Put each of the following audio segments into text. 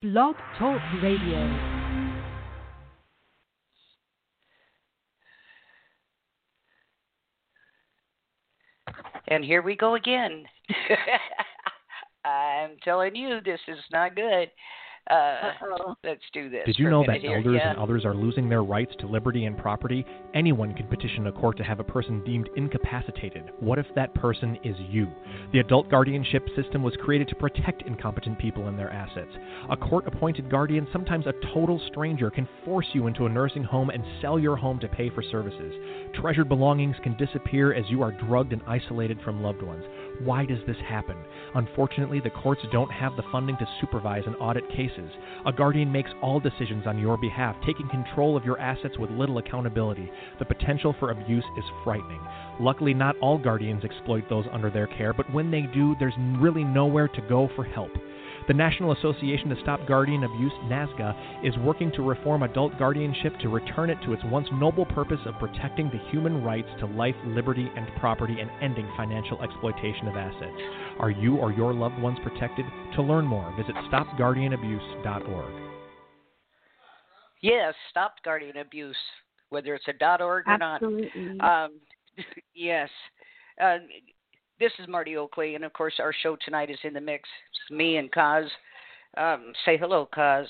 Blog Talk Radio. And here we go again. I'm telling you, this is not good. Uh, let's do this. Did you know that here. elders Yeah. and others are losing their rights to liberty and property? Anyone can petition a court to have a person deemed incapacitated. What if that person is you? The adult guardianship system was created to protect incompetent people and their assets. A court appointed guardian, sometimes a total stranger, can force you into a nursing home and sell your home to pay for services. Treasured belongings can disappear as you are drugged and isolated from loved ones. Why does this happen? Unfortunately, the courts don't have the funding to supervise and audit cases. A guardian makes all decisions on your behalf, taking control of your assets with little accountability. The potential for abuse is frightening. Luckily, not all guardians exploit those under their care, but when they do, there's really nowhere to go for help. The National Association to Stop Guardian Abuse, NASGA, is working to reform adult guardianship to return it to its once noble purpose of protecting the human rights to life, liberty, and property and ending financial exploitation of assets. Are you or your loved ones protected? To learn more, visit stopguardianabuse.org. Yes, stop guardian abuse, whether it's a dot org or Absolutely. not. Um, yes. Uh, this is Marti Oakley, and of course, our show tonight is in the mix. It's me and Coz. Um, say hello, Coz.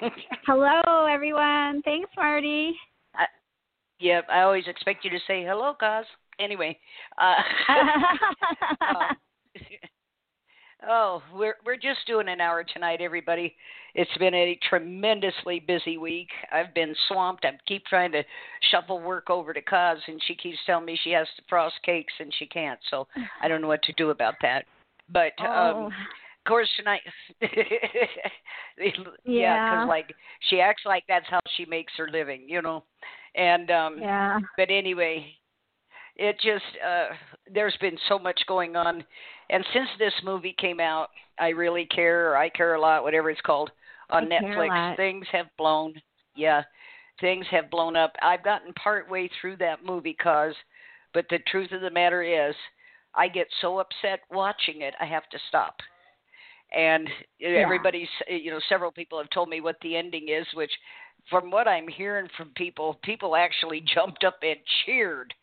Hello, everyone. Thanks, Marti. I, yep, I always expect you to say hello, Coz. Anyway, uh, um, oh, we're we're just doing an hour tonight, everybody. It's been a tremendously busy week. I've been swamped. I keep trying to shuffle work over to Coz, and she keeps telling me she has to frost cakes and she can't. So I don't know what to do about that. But um, oh, of course tonight, yeah, Yeah. because like she acts like that's how she makes her living, you know. And um, yeah. but anyway, it just uh there's been so much going on and since this movie came out i really care or i care a lot whatever it's called on I netflix. things have blown yeah things have blown up. I've gotten part way through that movie Coz but the truth of the matter is i get so upset watching it i have to stop. And everybody's you know several people have told me what the ending is which from what i'm hearing from people people actually jumped up and cheered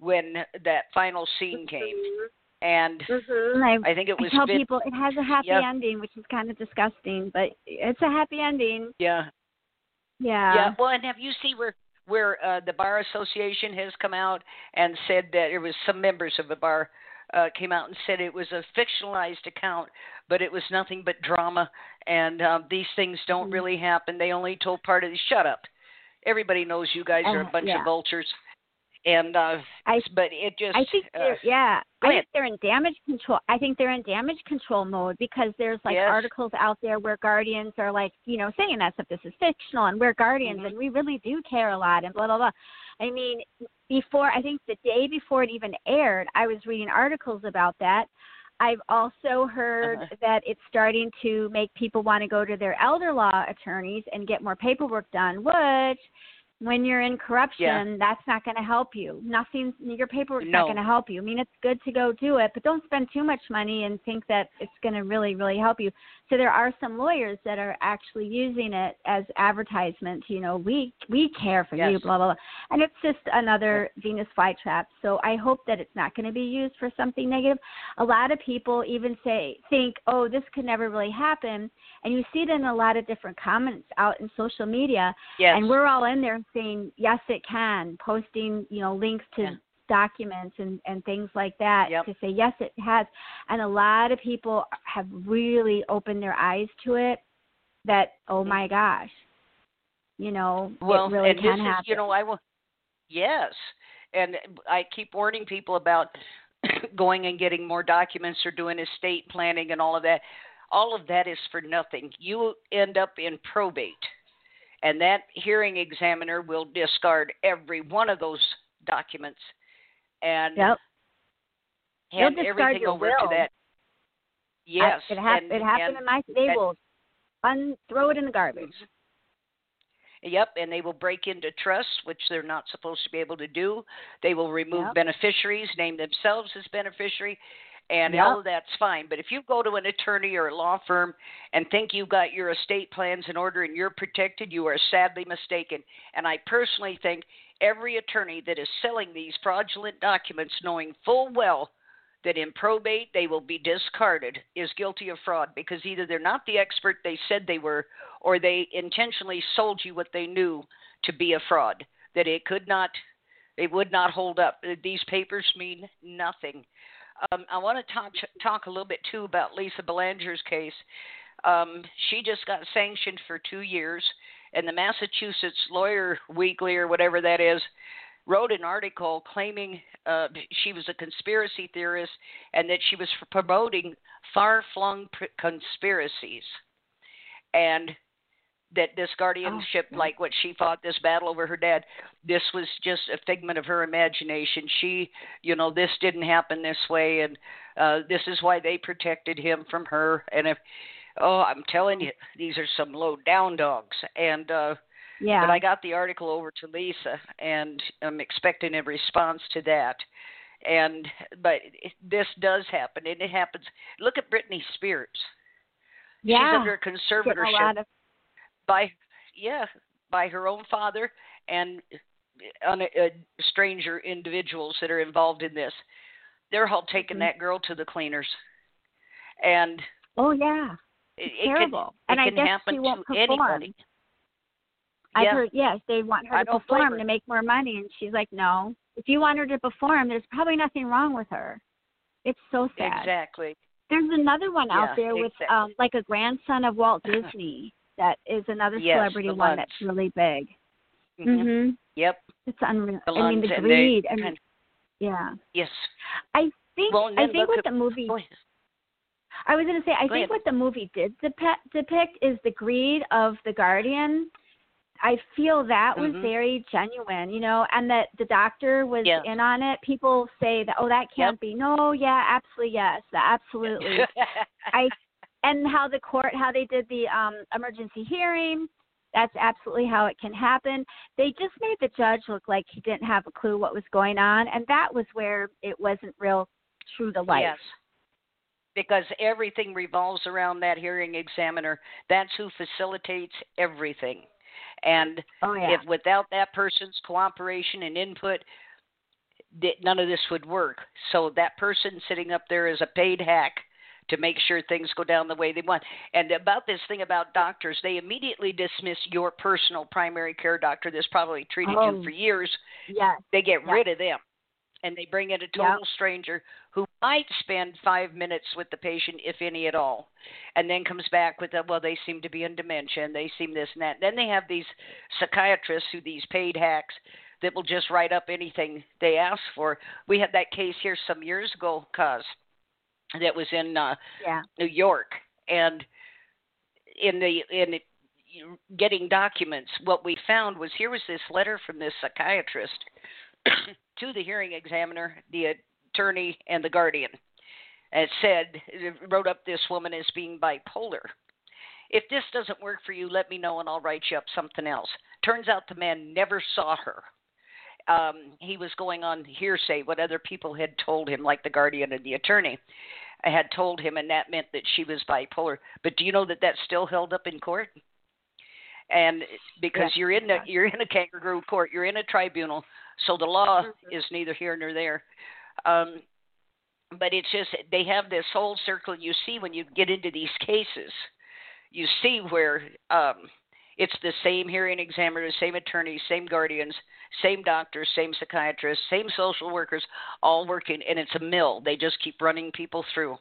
when that final scene came mm-hmm. And Mhm. I, i think it was. I tell Vin- people it has a happy Yeah. ending, which is kind of disgusting, but it's a happy ending. yeah Yeah. yeah well and have you seen where where uh, the bar association has come out and said that it was some members of the bar uh, came out and said it was a fictionalized account, but it was nothing but drama, and um, these things don't Mhm. really happen. They only told part of the shut up. Everybody knows you guys are a Uh, bunch yeah. of vultures, and uh, I- but it just I think uh, they're yeah. I think they're in damage control. I think they're in damage control mode because there's like Yes. articles out there where guardians are like, you know, saying that stuff. This is fictional, and we're guardians, Mhm. and we really do care a lot, and blah blah blah. I mean, before I think the day before it even aired, I was reading articles about that. I've also heard Uh-huh. that it's starting to make people want to go to their elder law attorneys and get more paperwork done, which when you're in corruption, that's not going to help you. Nothing, your paperwork's No. not going to help you. I mean, it's good to go do it, but don't spend too much money and think that it's going to really, really help you. So there are some lawyers that are actually using it as advertisement. You know, we we care for you, blah blah blah, and it's just another Venus flytrap. So I hope that it's not going to be used for something negative. A lot of people even say think, oh, this could never really happen, and you see it in a lot of different comments out in social media yes, and we're all in there saying yes it can posting you know links to Yeah. documents and and things like that Yep. to say yes it has and a lot of people have really opened their eyes to it that oh mm-hmm. my gosh you know well, it really and can this happen is, you know, I will. Yes, and I keep warning people about going and getting more documents or doing estate planning and all of that. All of that is for nothing. You end up in probate, and that hearing examiner will discard every one of those documents and yep They'll hand discard everything over will. to that. Yes, I, it, hap- and, it happened and in my they will un- throw it in the garbage mm-hmm. Yep, and they will break into trusts, which they're not supposed to be able to do. They will remove Yep. beneficiaries, name themselves as beneficiary, and Yep. all of that's fine. But if you go to an attorney or a law firm and think you've got your estate plans in order and you're protected, you are sadly mistaken. And I personally think every attorney that is selling these fraudulent documents, knowing full well that in probate they will be discarded, is guilty of fraud because either they're not the expert they said they were, or they intentionally sold you what they knew to be a fraud. That it could not, it would not hold up. These papers mean nothing. Um, I want to talk talk a little bit too about Lisa Belanger's case. Um, she just got sanctioned for two years, and the Massachusetts Lawyer Weekly or whatever that is wrote an article claiming uh, she was a conspiracy theorist and that she was promoting far-flung pr- conspiracies, and that this guardianship, Oh, like what she fought this battle over her dad, this was just a figment of her imagination. She, you know, this didn't happen this way, and uh, this is why they protected him from her. And if, oh, I'm telling you, these are some low down dogs. And uh, Yeah. but I got the article over to Lisa, and I'm expecting a response to that. And but this does happen, and it happens. Look at Britney Spears. Yeah. She's under conservatorship a of by yeah by her own father and on uh, stranger individuals that are involved in this they're all taking Mhm. that girl to the cleaners and Oh yeah. it, It's it can, terrible. it and I can guess happen she won't to perform. anybody I've Yeah. heard yes, they want her I to perform her. to make more money and she's like, No. If you want her to perform, there's probably nothing wrong with her. It's so sad. exactly There's another one Yeah, out there with exactly. um like a grandson of Walt Disney that is another Yes, celebrity one that's really big. hmm Mhm. yep It's unreal. the I mean Lunds the and they greed. I mean, yeah. yes I think Well, I think what the movie Go. I was going to say, I Go think ahead. what the movie did depict, depict is the greed of the guardian. I feel that was Mhm. very genuine, you know, and that the doctor was Yes. in on it. People say that, oh, that can't Yep. be. No, yeah, absolutely, yes, absolutely. I and how the court, how they did the um emergency hearing. That's absolutely how it can happen. They just made the judge look like he didn't have a clue what was going on, and that was where it wasn't real true to life. Yes. Because everything revolves around that hearing examiner. That's who facilitates everything. And Oh yeah. if without that person's cooperation and input, none of this would work. So that person sitting up there is a paid hack to make sure things go down the way they want. And about this thing about doctors, they immediately dismiss your personal primary care doctor that's probably treated Oh. you for years yes. they get Yeah. rid of them and they bring in a total Yep. stranger who might spend five minutes with the patient if any at all and then comes back with a, well they seem to be in dementia and they seem this and that then they have these psychiatrists who these paid hacks that will just write up anything they ask for we had that case here some years ago Coz that was in uh Yeah. New York, and in the in the, getting documents, what we found was here was this letter from this psychiatrist to the hearing examiner, the attorney, and the guardian. It said, wrote up this woman as being bipolar. If this doesn't work for you, let me know and I'll write you up something else. Turns out the man never saw her. Um, he was going on hearsay, what other people had told him, like the guardian and the attorney had told him, and that meant that she was bipolar. But do you know that that's still held up in court? And because you're in yes. you're in a kangaroo court, you're in a tribunal, so the law Mhm. is neither here nor there. Um, but it's just they have this whole circle. You see when you get into these cases, you see where um, it's the same hearing examiner, same attorneys, same guardians, same doctors, same psychiatrists, same social workers, all working, and it's a mill. They just keep running people through.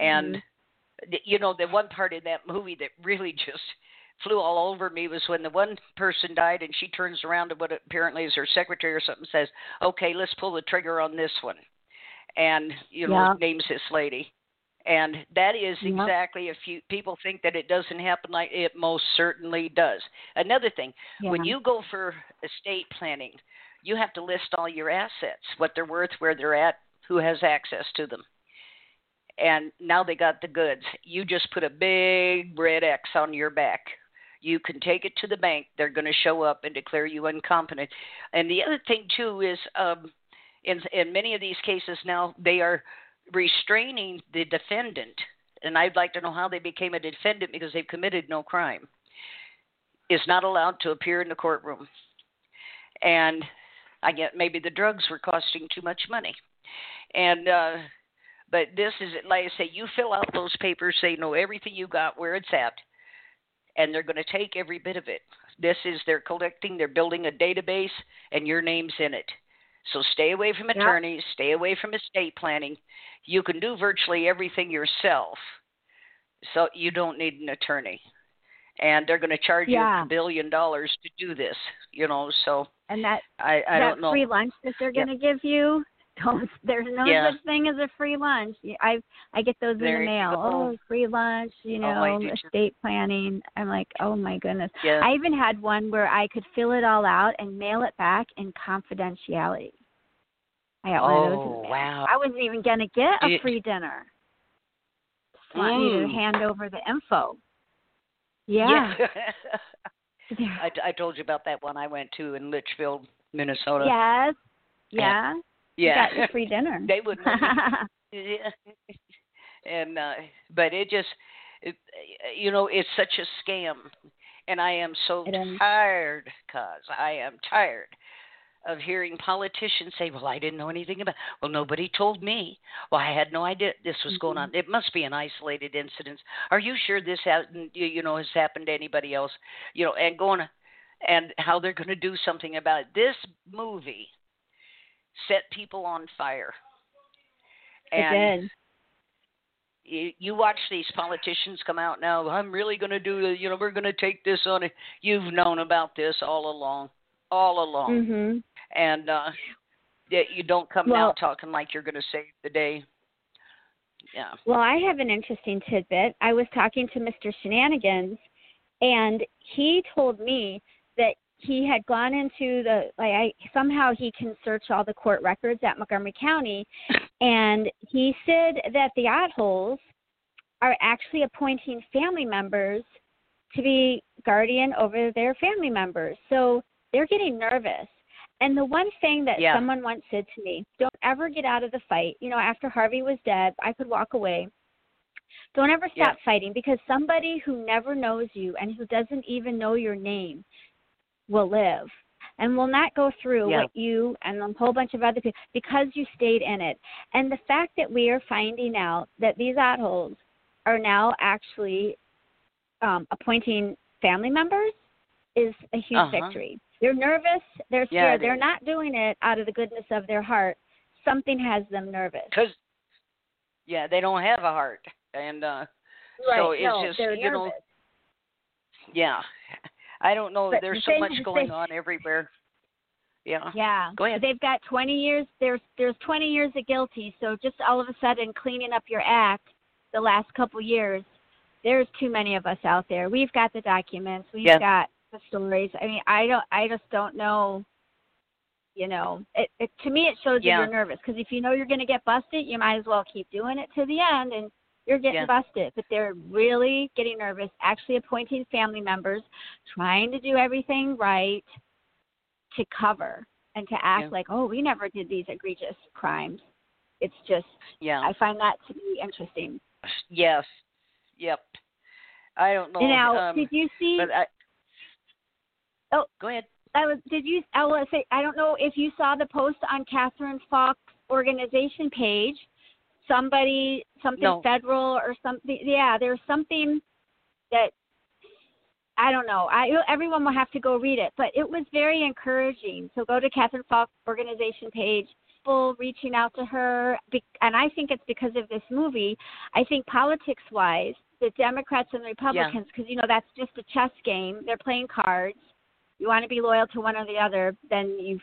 And mm-hmm. th- you know, the one part in that movie that really just flew all over me was when the one person died, and she turns around to what apparently is her secretary or something, says, "Okay, let's pull the trigger on this one," and you know, Yeah. names this lady. And that is exactly if you people think that it doesn't happen like it most certainly does. Another thing, when you go for estate planning, you have to list all your assets, what they're worth, where they're at, who has access to them. And now they got the goods. You just put a big red X on your back. You can take it to the bank. They're going to show up and declare you incompetent. And the other thing too is, um, in in many of these cases now, they are restraining the defendant, and I'd like to know how they became a defendant because they've committed no crime, is not allowed to appear in the courtroom. And I get maybe the drugs were costing too much money. And uh but this is like I say, you fill out those papers, they know everything you got, where it's at, and they're going to take every bit of it. This is they're collecting, they're building a database, and your name's in it. So stay away from attorneys, yeah. stay away from estate planning. You can do virtually everything yourself, so you don't need an attorney. And they're going to charge yeah. you a billion dollars to do this, you know. So and that I, I that don't know. free lunch that they're going to give you don't there's no Yeah. such thing as a free lunch i i get those There in the mail oh free lunch you Oh, know too. estate planning i'm like oh my goodness Yeah. i even had one where i could fill it all out and mail it back in confidentiality i got one of those in Oh, the mail. wow. i wasn't even going to get a free dinner just want you to Mm. hand over the info yeah, Yeah. I, I told you about that one I went to in Litchfield, Minnesota. yes yeah you Yeah. got your free dinner they wouldn't. yeah. and uh, but it just, it, you know, it's such a scam, and I am so tired, cause I am tired of hearing politicians say, "Well, I didn't know anything about. Well, nobody told me. Well, I had no idea this was going Mm-hmm. on. It must be an isolated incident. Are you sure this hasn't, you, you know, has happened to anybody else? You know, and going, and how they're going to do something about it. This movie set people on fire. And you, you watch these politicians come out now. I'm really going to do the, you know, we're going to take this on. You've known about this all along, all along, mhm and uh, you don't come Well- out talking like you're going to save the day. Yeah. Well, I have an interesting tidbit. I was talking to Mr. Shenanigans, and he told me he had gone into the like I somehow he can search all the court records at Montgomery County, and he said that the oddholes are actually appointing family members to be guardian over their family members. So they're getting nervous. And the one thing that Yeah. someone once said to me, don't ever get out of the fight. You know, after Harvey was dead, I could walk away. Don't ever Yeah. stop fighting because somebody who never knows you and who doesn't even know your name will live and will not go through Yeah. what you and a whole bunch of other people because you stayed in it. And the fact that we are finding out that these oddholes are now actually um, appointing family members is a huge Uh-huh. victory. They're nervous, they're scared, it they're is. not doing it out of the goodness of their heart. Something has them nervous. Because, yeah, they don't have a heart, and uh, Right. so it's no, just you know, yeah. I don't know. But There's so much going on everywhere. Yeah. Yeah. Go ahead. They've got 20 years. There's there's 20 years of guilty. So just all of a sudden cleaning up your act the last couple years, there's too many of us out there. We've got the documents. We've Yeah. got the stories. I mean, I don't. I just don't know. You know, it, it to me it shows Yeah. that you're nervous because if you know you're going to get busted, you might as well keep doing it to the end and. You're getting Yeah. busted, but they're really getting nervous, actually appointing family members, trying to do everything right, to cover and to act Yeah. like, oh, we never did these egregious crimes. It's just, Yeah. I find that to be interesting. Yes. Yep. I don't know. Now, um, did you see? I, Oh. go ahead. I was. Did you? I will say. I don't know if you saw the post on Catherine Falk's organization page. Somebody, something No. federal or something. Yeah, there's something that I don't know. I everyone will have to go read it, but it was very encouraging. So go to Catherine Falk organization page. People reaching out to her, and I think it's because of this movie. I think politics wise, the Democrats and the Republicans, because you know that's just a chess game. They're playing cards. You want to be loyal to one or the other, then you've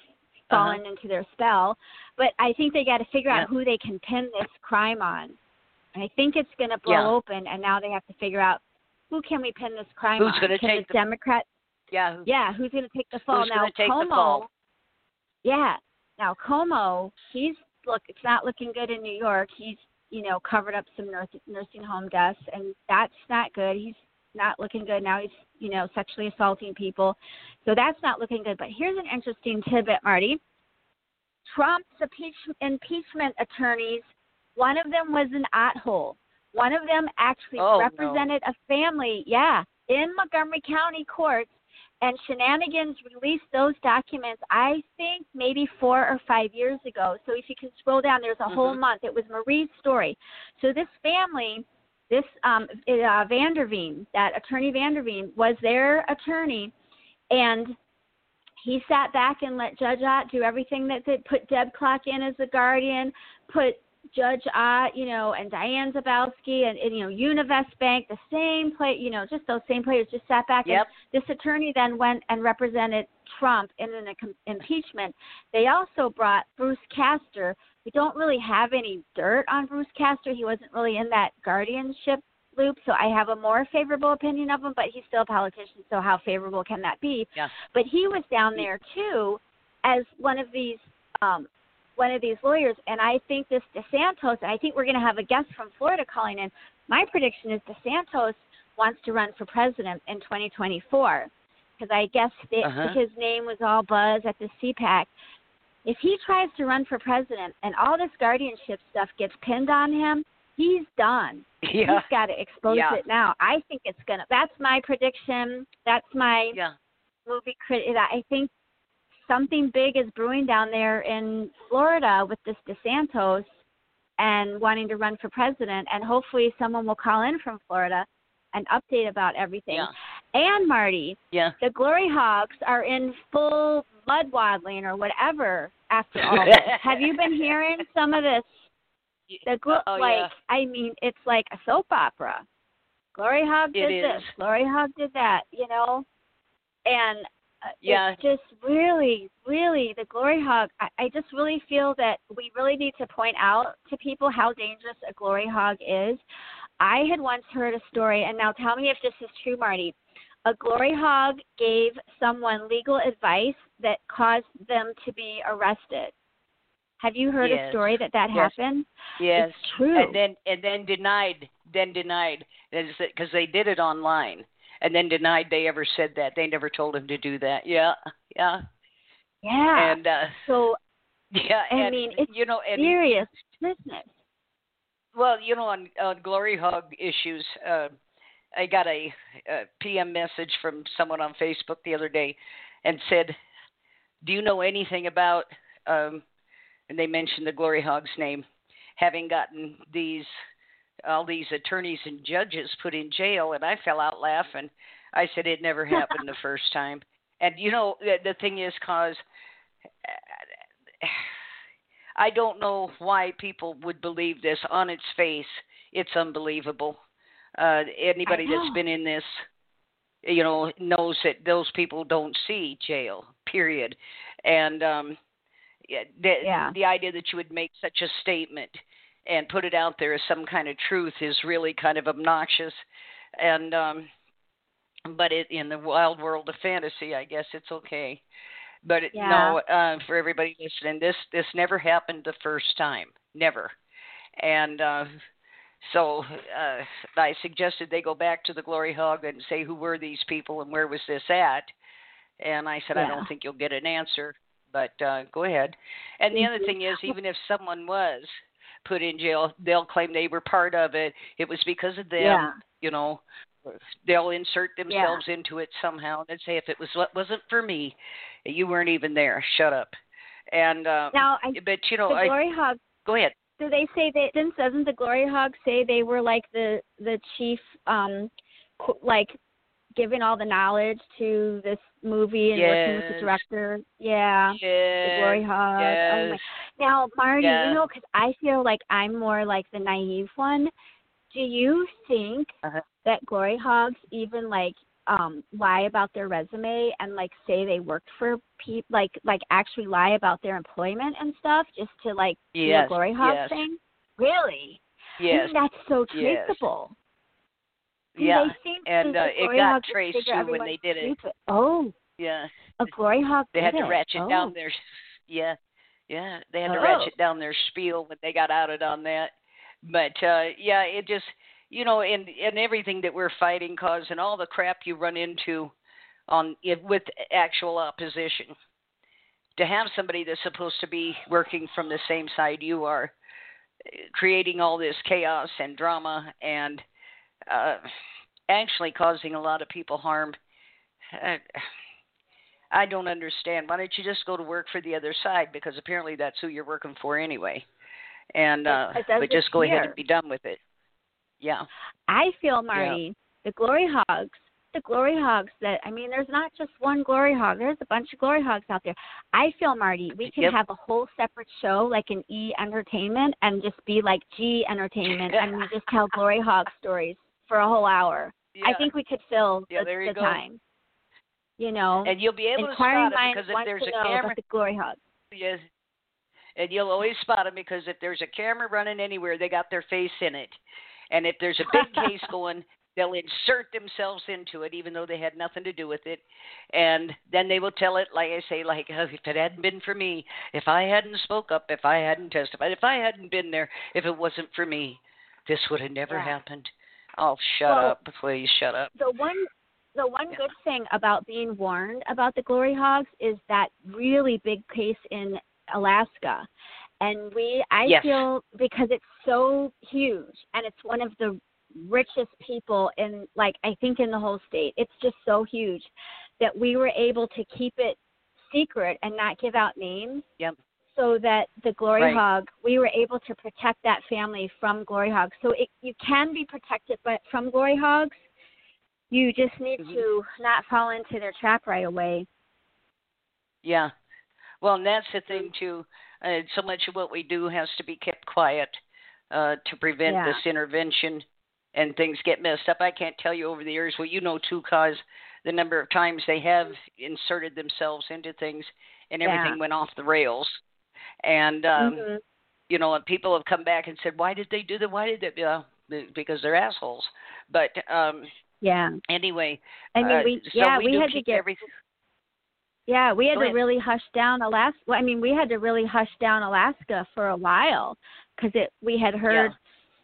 Uh-huh. fallen into their spell. But I think they got to figure Yeah. out who they can pin this crime on. And I think it's going to blow Yeah. open, and now they have to figure out who can we pin this crime Who's on? Who's gonna Can take the Democrat? Yeah. who- Yeah, who's going to take the fall Who's now? Cuomo. fall? Yeah. Now Cuomo, he's look. It's not looking good in New York. He's you know covered up some nurse, nursing home deaths, and that's not good. He's not looking good now. He's you know sexually assaulting people, so that's not looking good. But here's an interesting tidbit, Marti. Trump's impeach- impeachment attorneys One of them was an hole. One of them actually oh, represented no. a family, yeah, in Montgomery County courts. And Shenanigans released those documents, I think, maybe four or five years ago. So if you can scroll down, there's a mm-hmm. whole month. It was Marie's story. So this family, this um, uh, van der Veen, that attorney van der Veen, was their attorney, and he sat back and let Judge Ott do everything that they put Deb Clark in as the guardian, put Judge Ott, you know, and Diane Zabowski and, and you know, Univest Bank, the same play, you know, just those same players just sat back. Yep. And this attorney then went and represented Trump in an impeachment. They also brought Bruce Castor. We don't really have any dirt on Bruce Castor. He wasn't really in that guardianship loop, so I have a more favorable opinion of him, but he's still a politician, so how favorable can that be? Yeah. But he was down there too as one of these um one of these lawyers, and I think this DeSantis, and I think we're going to have a guest from Florida calling in. My prediction is DeSantis wants to run for president in 2024 because I guess they, uh-huh. his name was all buzz at the CPAC. If he tries to run for president and all this guardianship stuff gets pinned on him, he's done. Yeah. He's got to expose yeah. it now. I think it's gonna. That's my prediction. That's my yeah. movie critic. I think something big is brewing down there in Florida with this DeSantis and wanting to run for president. And hopefully, someone will call in from Florida and update about everything. Yeah. And Marti, yeah. the Glory Hogs are in full mud waddling or whatever after all this. Have you been hearing some of this? The glo- oh, like yeah. I mean, it's like a soap opera. Glory Hog did it this. Is. Glory Hog did that. You know, and uh, yeah. it's just really, really the glory hog. I, I just really feel that we really need to point out to people how dangerous a glory hog is. I had once heard a story, and now tell me if this is true, Marti. A glory hog gave someone legal advice that caused them to be arrested. Have you heard yes. a story that that yes. happened? Yes, it's true. And then and then denied, then denied, because they did it online and then denied they ever said that. They never told him to do that. Yeah, yeah, yeah. And uh, so, yeah, I and, mean, it's you know, and, serious business. Well, you know, on on Glory Hog issues, uh, I got a, a PM message from someone on Facebook the other day, and said, "Do you know anything about?" Um, and they mentioned the Glory Hog's name, having gotten these all these attorneys and judges put in jail, and I fell out laughing. I said it never happened the first time, and you know the, the thing is, cause I don't know why people would believe this on its face. It's unbelievable. Uh, anybody that's been in this, you know, knows that those people don't see jail. Period. And um, the, yeah. the idea that you would make such a statement and put it out there as some kind of truth is really kind of obnoxious. And um, but it, in the wild world of fantasy, I guess it's okay. But it, yeah. no, uh, for everybody listening, this this never happened the first time, never. And uh, so uh, I suggested they go back to the Glory Hog and say who were these people and where was this at. And I said yeah. I don't think you'll get an answer, but uh, go ahead. And the other thing is, even if someone was put in jail, they'll claim they were part of it. It was because of them. Yeah. You know, they'll insert themselves yeah. into it somehow and say, if it was what wasn't for me, you weren't even there. Shut up. And um, now, I, but you know, the Glory I, Hog. Go ahead. Do they say that? Didn't doesn't the Glory Hog say they were like the the chief, um, like giving all the knowledge to this movie and yes. working with the director? Yeah. Yes. The Glory Hog. Yes. Oh my. Now, Marti, yeah. you know, because I feel like I'm more like the naive one. Do you think uh-huh. that Glory Hogs even like um lie about their resume and like say they worked for people like like actually lie about their employment and stuff just to like yes. do a Glory Hog yes. thing? Really? Yes. that's so yes. traceable. Do yeah. And uh, it got traced too when they did it. stupid? Oh, Yeah. a Glory Hog. They had to ratchet oh. down their yeah. Yeah, they had to Oh. ratchet down their spiel when they got outed on that. But uh yeah, it just you know, and and everything that we're fighting cause and all the crap you run into on it with actual opposition. To have somebody that's supposed to be working from the same side you are creating all this chaos and drama and uh, actually causing a lot of people harm. Uh, I don't understand. Why don't you just go to work for the other side? Because apparently that's who you're working for anyway. And uh, but just go here. ahead and be done with it. Yeah. I feel, Marti, yeah. the glory hogs, the glory hogs that I mean, there's not just one glory hog. There's a bunch of glory hogs out there. I feel, Marti, we can yep. have a whole separate show like an E Entertainment and just be like G Entertainment, and we just tell glory hog stories for a whole hour. Yeah. I think we could fill yeah, the, the go. time. You know, and you'll be able to spot it because if there's a camera, the glory hog. Yes. And you'll always spot them because if there's a camera running anywhere, they got their face in it. And if there's a big case going, they'll insert themselves into it, even though they had nothing to do with it. And then they will tell it, like I say, like oh, if it hadn't been for me, if I hadn't spoke up, if I hadn't testified, if I hadn't been there, if it wasn't for me, this would have never yeah. happened. Oh, shut well, up, please, shut up. The one the one Yeah. good thing about being warned about the glory hogs is that really big case in Alaska. And we I Yes. feel because it's so huge and it's one of the richest people in like I think in the whole state. It's just so huge that we were able to keep it secret and not give out names Yep. so that the glory Right. hog we were able to protect that family from glory hogs so it, you can be protected but from glory hogs you just need Mhm. to not fall into their trap right away Yeah. Well, and that's the thing too. Uh, so much of what we do has to be kept quiet uh, to prevent Yeah. this intervention, and things get messed up. I can't tell you over the years. Well, you know too, cause the number of times they have inserted themselves into things, and everything Yeah. went off the rails. And um, Mhm. you know, and people have come back and said, "Why did they do that? Why did they?" Well, because they're assholes. But um, yeah anyway, i mean uh, we so yeah we, we had to get everything. Yeah we had to really hush down alaska well, i mean we had to really hush down alaska for a while because it we had heard Yeah.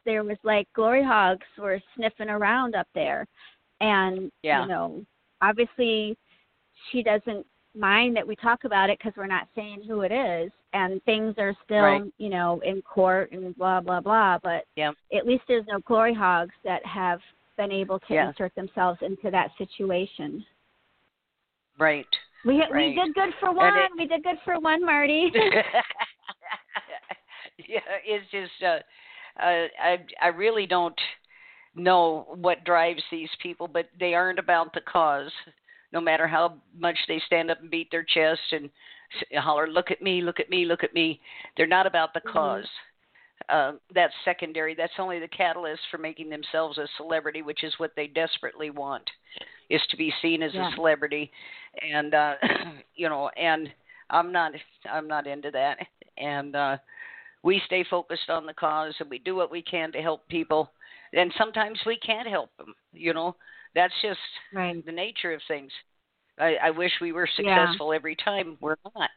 there was like glory hogs were sniffing around up there and Yeah. you know obviously she doesn't mind that we talk about it because we're not saying who it is and things are still Right. you know in court and blah blah blah but Yeah. at least there's no glory hogs that have been able to Yeah. insert themselves into that situation Right. We Right. we did good for one it- we did good for one Marti yeah, it's just uh, uh, I I really don't know what drives these people, but they aren't about the cause. No matter how much they stand up and beat their chest and holler, "Look at me! Look at me! Look at me!" They're not about the Mhm. cause. Uh, that's secondary. That's only the catalyst for making themselves a celebrity, which is what they desperately want, is to be seen as Yeah. a celebrity. And uh, you know, and I'm not I'm not into that. And uh, we stay focused on the cause and we do what we can to help people. And sometimes we can't help them. You know, that's just right the nature of things. I, I wish we were Yeah. successful every time. We're not,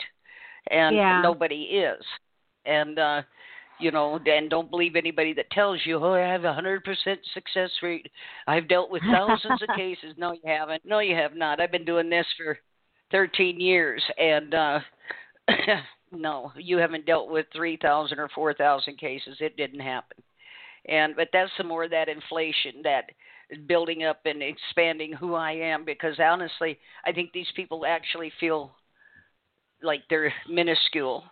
and Yeah. nobody is. And uh, you know, and don't believe anybody that tells you, "Oh, I have a hundred percent success rate. I've dealt with thousands of cases." No, you haven't. No, you have not. I've been doing this for thirteen years, and uh, no, you haven't dealt with three thousand or four thousand cases. It didn't happen. And but that's some more of that inflation that building up and expanding who I am because honestly, I think these people actually feel like they're minuscule,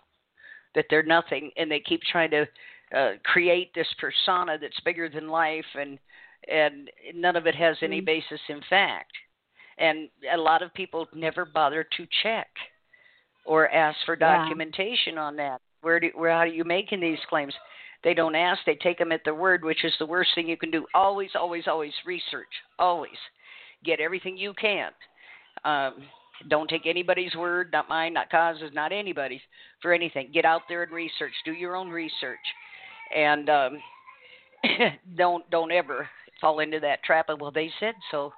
that they're nothing, and they keep trying to uh, create this persona that's bigger than life, and and none of it has any Mhm. basis in fact. And a lot of people never bother to check or ask for Yeah. documentation on that. Where do where how are you making these claims? They don't ask, they take them at their word, which is the worst thing you can do. Always, always, always research. Always. Get everything you can. Um, don't take anybody's word, not mine, not Coz's, not anybody's, for anything. Get out there and research. Do your own research. And um, don't don't ever fall into that trap of, well, they said so.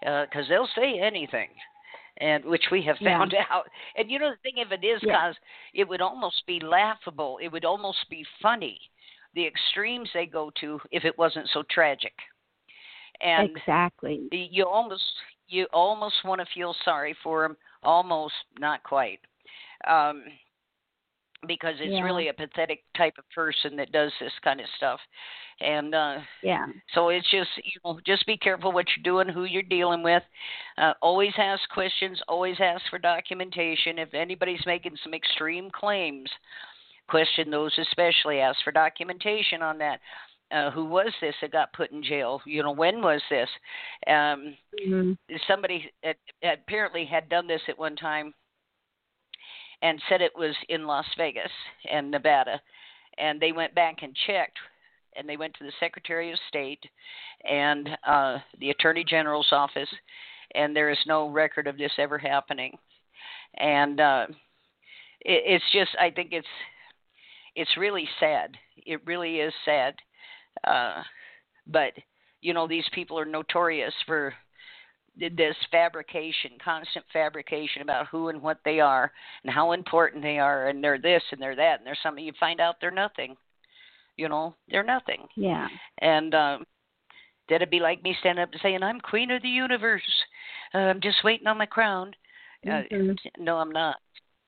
Because they'll say anything and which we have Yeah. found out. And you know the thing of it is, Yeah. cause it would almost be laughable. It would almost be funny, the extremes they go to if it wasn't so tragic. And exactly you almost you almost want to feel sorry for them, almost not quite. Um, because it's Yeah. really a pathetic type of person that does this kind of stuff. And uh Yeah. so it's just you know just be careful what you're doing, who you're dealing with. Uh, always ask questions. Always ask for documentation. If anybody's making some extreme claims, question those especially. Ask for documentation on that. Uh, who was this that got put in jail? You know when was this? Um, hmm somebody apparently had done this at one time and said it was in Las Vegas and Nevada. And they went back and checked, and they went to the Secretary of State and uh, the Attorney General's office, and there is no record of this ever happening. And uh, it, it's just, I think it's it's really sad. It really is sad. Uh, but you know, these people are notorious for this fabrication, constant fabrication about who and what they are and how important they are, and they're this and they're that, and they're something. You find out they're nothing. You know, they're nothing. Yeah. And um, that'd be like me standing up and saying, "I'm queen of the universe. Uh, I'm just waiting on my crown." Uh, Mhm. no, I'm not.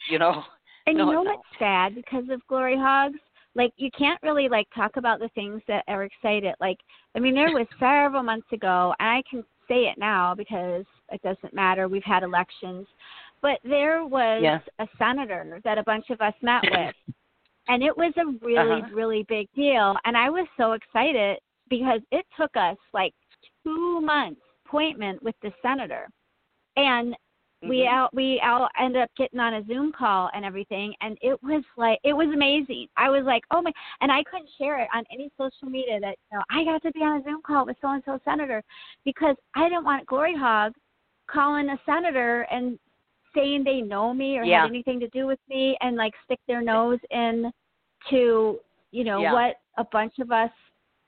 You know. And No, you know no. what's sad because of glory hogs? Like you can't really like talk about the things that are excited. Like I mean, there was several months ago, and I can say it now because it doesn't matter. We've had elections, but there was Yeah. a senator that a bunch of us met with, and it was a really Uh-huh. really big deal. And I was so excited because it took us like two months appointment with the senator, and we Mhm. out we all end up getting on a zoom call and everything and it was like it was amazing i was like oh my and i couldn't share it on any social media that you know i got to be on a zoom call with so and so senator because i didn't want glory hog calling a senator and saying they know me or Yeah. had anything to do with me and like stick their nose in to you know Yeah. what a bunch of us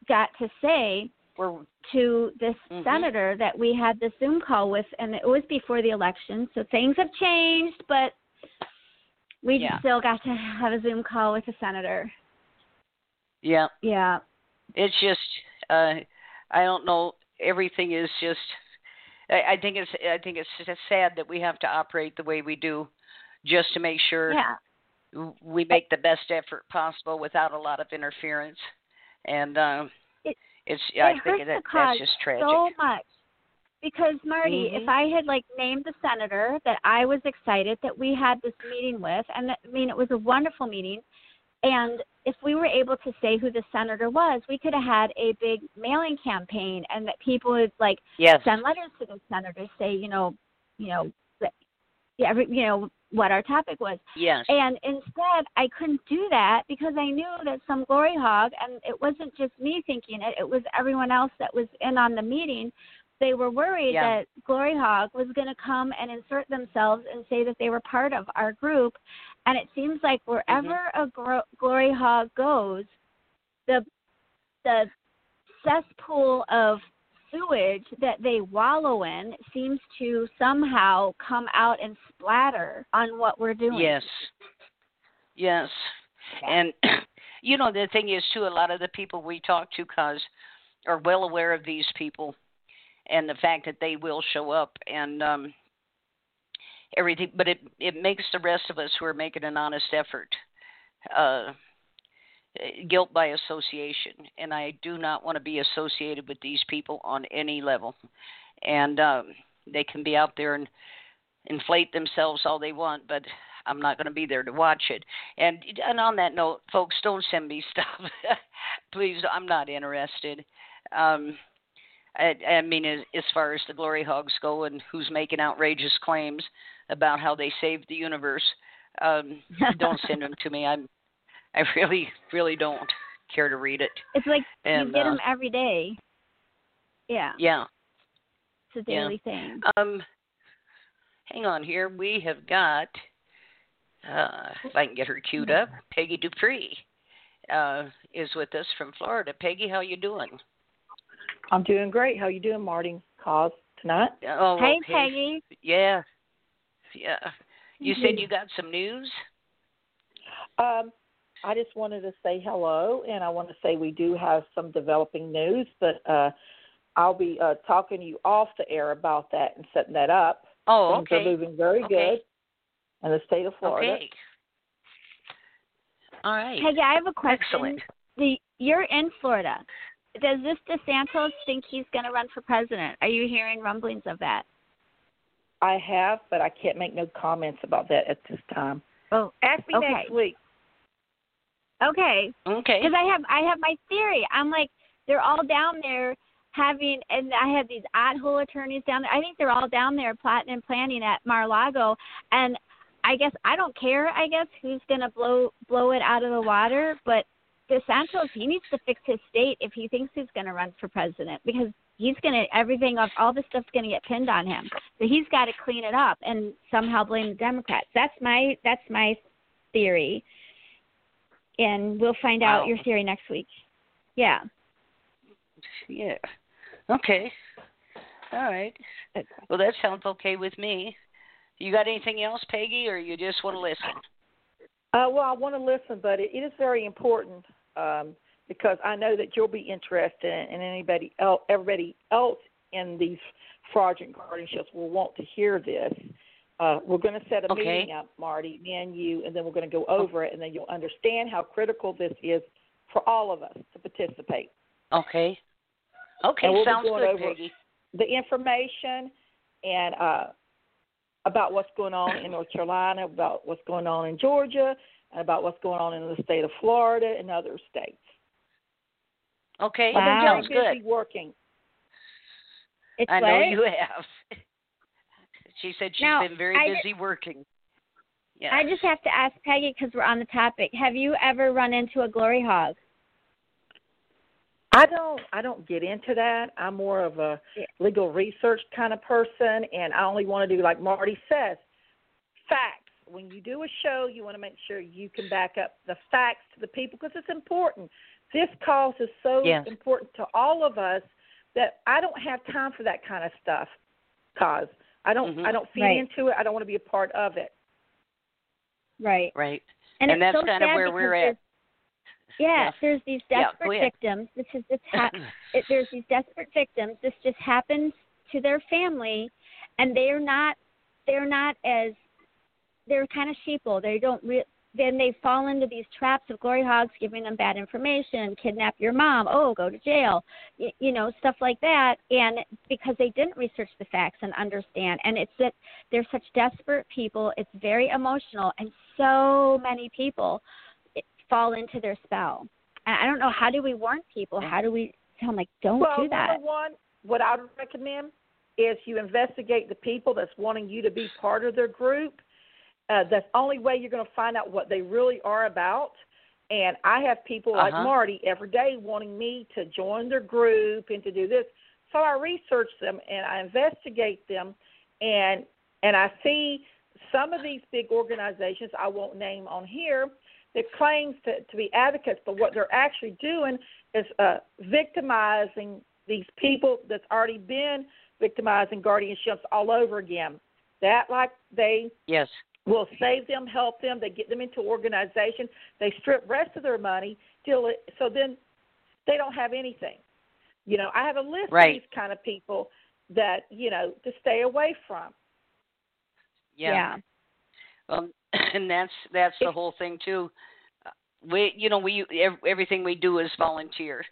got to say We're to this Mhm. senator that we had the Zoom call with, and it was before the election, so things have changed, but we Yeah. still got to have a Zoom call with the senator. yeah. Yeah, it's just uh i don't know everything is just I, I think it's i think it's sad that we have to operate the way we do just to make sure yeah, we make the best effort possible without a lot of interference and um it's it i think that that's just tragic. so much. Because Marti, Mhm. if I had like named the senator that I was excited that we had this meeting with, and I mean it was a wonderful meeting, and if we were able to say who the senator was, we could have had a big mailing campaign, and that people would like yes. send letters to the senator, say, you know, you know, yeah, you know, what our topic was. yes And instead, I couldn't do that because I knew that some glory hog, and it wasn't just me thinking it; it was everyone else that was in on the meeting. They were worried Yeah. that glory hog was going to come and insert themselves and say that they were part of our group. And it seems like mm-hmm. wherever a gro- glory hog goes, the the cesspool of sewage that they wallow in seems to somehow come out and splatter on what we're doing. Yes. Yes. And you know the thing is too a lot of the people we talk to Coz are well aware of these people and the fact that they will show up and um everything but it it makes the rest of us who are making an honest effort uh guilt by association and I do not want to be associated with these people on any level and um they can be out there and inflate themselves all they want but I'm not going to be there to watch it. And and on that note, folks, don't send me stuff. Please, I'm not interested. Um, I, I mean, as, as far as the glory hogs go, and who's making outrageous claims about how they saved the universe, um, don't send them to me. I'm, I really, really don't care to read it. It's like And, you get uh, them every day. Yeah, Yeah. it's a yeah. daily thing. Um, hang on here. We have got, uh, if I can get her queued up, Peggy Dupree uh, is with us from Florida. Peggy, how you doing? I'm doing great. How you doing, Marti? Cause tonight? Oh, hey, okay. Peggy. Yeah, yeah. You said you got some news. Um, I just wanted to say hello, and I want to say we do have some developing news, but uh, I'll be uh, talking to you off the air about that and setting that up. Oh, Things are okay. moving very Okay. good in the state of Florida. Okay. All right. Peggy, I have a question. Excellent. The you're in Florida. Does this DeSantis think he's going to run for president? Are you hearing rumblings of that? I have, but I can't make no comments about that at this time. Oh, Ask me okay. next week. Okay. Okay. Because I have I have my theory. I'm like they're all down there having, and I have these oddhole attorneys down there. I think they're all down there plotting and planning at Mar-a-Lago, and I guess I don't care. I guess who's gonna blow blow it out of the water, but DeSantis he needs to fix his state if he thinks he's gonna run for president because he's gonna everything of all this stuff's gonna get pinned on him. So he's got to clean it up and somehow blame the Democrats. That's my that's my theory, and we'll find out your theory next week. Yeah. Yeah. Okay. All right. Well, that sounds okay with me. You got anything else, Peggy, or you just want to listen? Uh, well, I want to listen, but it, it is very important um, because I know that you'll be interested, and anybody else, everybody else in these fraudulent guardianships will want to hear this. Uh, we're going to set a Okay. meeting up, Marti, me and you, and then we're going to go over it, and then you'll understand how critical this is for all of us to participate. Okay. Okay, we'll sounds going good, over- Peggy. the information and uh, about what's going on in North Carolina, about what's going on in Georgia, and about what's going on in the state of Florida and other states. Okay, I've sounds good. working. It's I know you have. She said she's Now, been very I ju- busy working. Yeah. I just have to ask Peggy because we're on the topic. Have you ever run into a glory hog? I don't I don't get into that. I'm more of a legal research kind of person and I only want to do like Marti says, facts. When you do a show, you want to make sure you can back up the facts to the people because it's important. This cause is so Yes. important to all of us that I don't have time for that kind of stuff. Cause I don't Mhm. I don't feed Right. into it. I don't want to be a part of it. Right. right. And, And that's so kind of where we're at. there's- Yeah, Yeah. there's these desperate ahead. victims. This is this ha- it, there's these desperate victims. This just happens to their family, and they're not they're not as they're kind of sheeple. They don't re- then they fall into these traps of glory hogs giving them bad information, kidnap your mom, oh, go to jail, y- you know, stuff like that. And because they didn't research the facts and understand, and it's that they're such desperate people. It's very emotional, and so many people eh, fall into their spell. And I don't know how do we warn people? How do we tell them like don't well, do that? number one, what I would recommend is you investigate the people that's wanting you to be part of their group. Uh, that's the only way you're going to find out what they really are about. And I have people like Uh-huh. Marti every day wanting me to join their group and to do this. So I research them and I investigate them, and and I see some of these big organizations I won't name on here that claims to, to be advocates, but what they're actually doing is uh, victimizing these people that's already been victimizing guardianships all over again. That like they Yes. Will save them, help them, they get them into organization, they strip rest of their money till it so then they don't have anything. You know, I have a list Right. of these kind of people that, you know, to stay away from. Yeah. Um, and that's that's the If- whole thing too. Uh, We, you know, we everything we do is volunteer,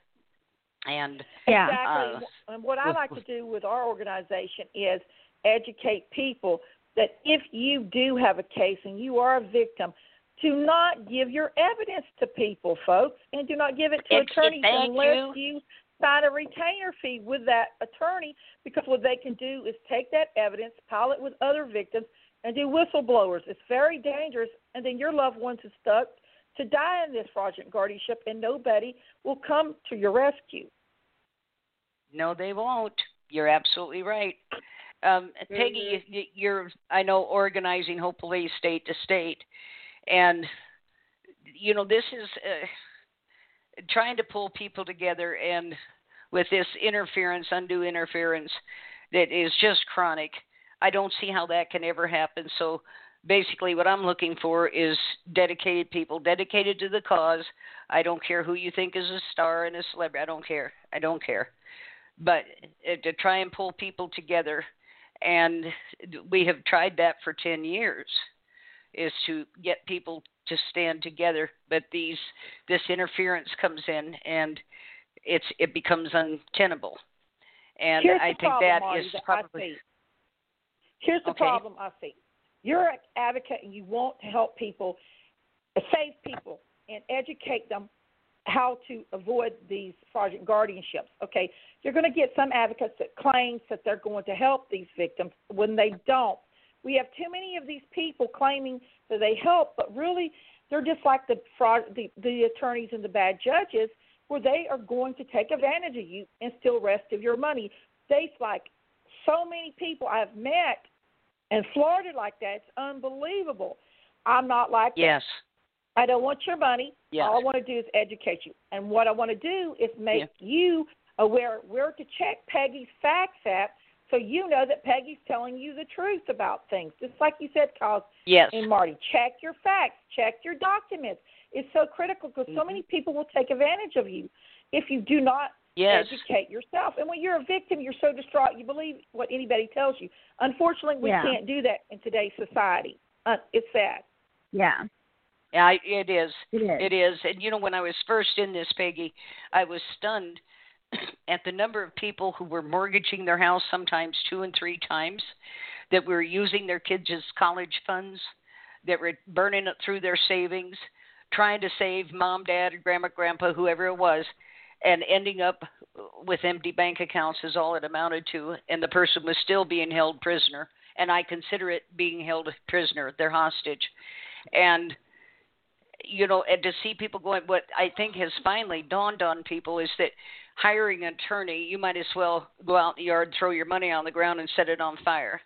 and yeah. Exactly. Uh, and what I like to do with our organization is educate people that if you do have a case and you are a victim, do not give your evidence to people, folks, and do not give it to Ex- attorneys unless you sign a retainer fee with that attorney because what they can do is take that evidence, pile it with other victims, and do whistleblowers. It's very dangerous, and then your loved ones are stuck to die in this fraudulent guardianship, and nobody will come to your rescue. no, they won't. You're absolutely right. Um, Peggy, you, you're I know organizing hopefully state to state, and you know this is uh, trying to pull people together and with this interference, undue interference that is just chronic. I don't see how that can ever happen. So basically, what I'm looking for is dedicated people, dedicated to the cause. I don't care who you think is a star and a celebrity. I don't care. I don't care. But uh, to try and pull people together, and we have tried that for 10 years, is to get people to stand together. But these this interference comes in, and it's it becomes untenable. And Here's I think problem, that Marti, is that probably. Here's the Okay. problem I see. You're an advocate and you want to help people, save people, and educate them how to avoid these fraudulent guardianships. Okay, you're going to get some advocates that claims that they're going to help these victims when they don't. We have too many of these people claiming that they help, but really they're just like the fraud, the, the attorneys and the bad judges, where they are going to take advantage of you and steal the rest of your money. They like so many people I've met in Florida like that. It's unbelievable. I'm not like yes, I don't want your money. yes, All I want to do is educate you. And what I want to do is make you aware where to check Peggy's facts at so you know that Peggy's telling you the truth about things. Just like you said, Cause yes, and Marti, check your facts, check your documents. It's so critical because so Mhm. many people will take advantage of you if you do not yes. educate yourself. And when you're a victim, you're so distraught you believe what anybody tells you. Unfortunately, we Yeah. can't do that in today's society. Uh, it's sad. Yeah, Yeah, I, it is. it is. It is. And you know, when I was first in this, Peggy, I was stunned at the number of people who were mortgaging their house sometimes two and three times, that were using their kids' as college funds, that were burning it through their savings, trying to save mom, dad, grandma, grandpa, whoever it was, and ending up with empty bank accounts is all it amounted to. And the person was still being held prisoner. And I consider it being held prisoner. They're hostage. And you know, and to see people going, what I think has finally dawned on people is that hiring an attorney, you might as well go out in the yard, throw your money on the ground, and set it on fire,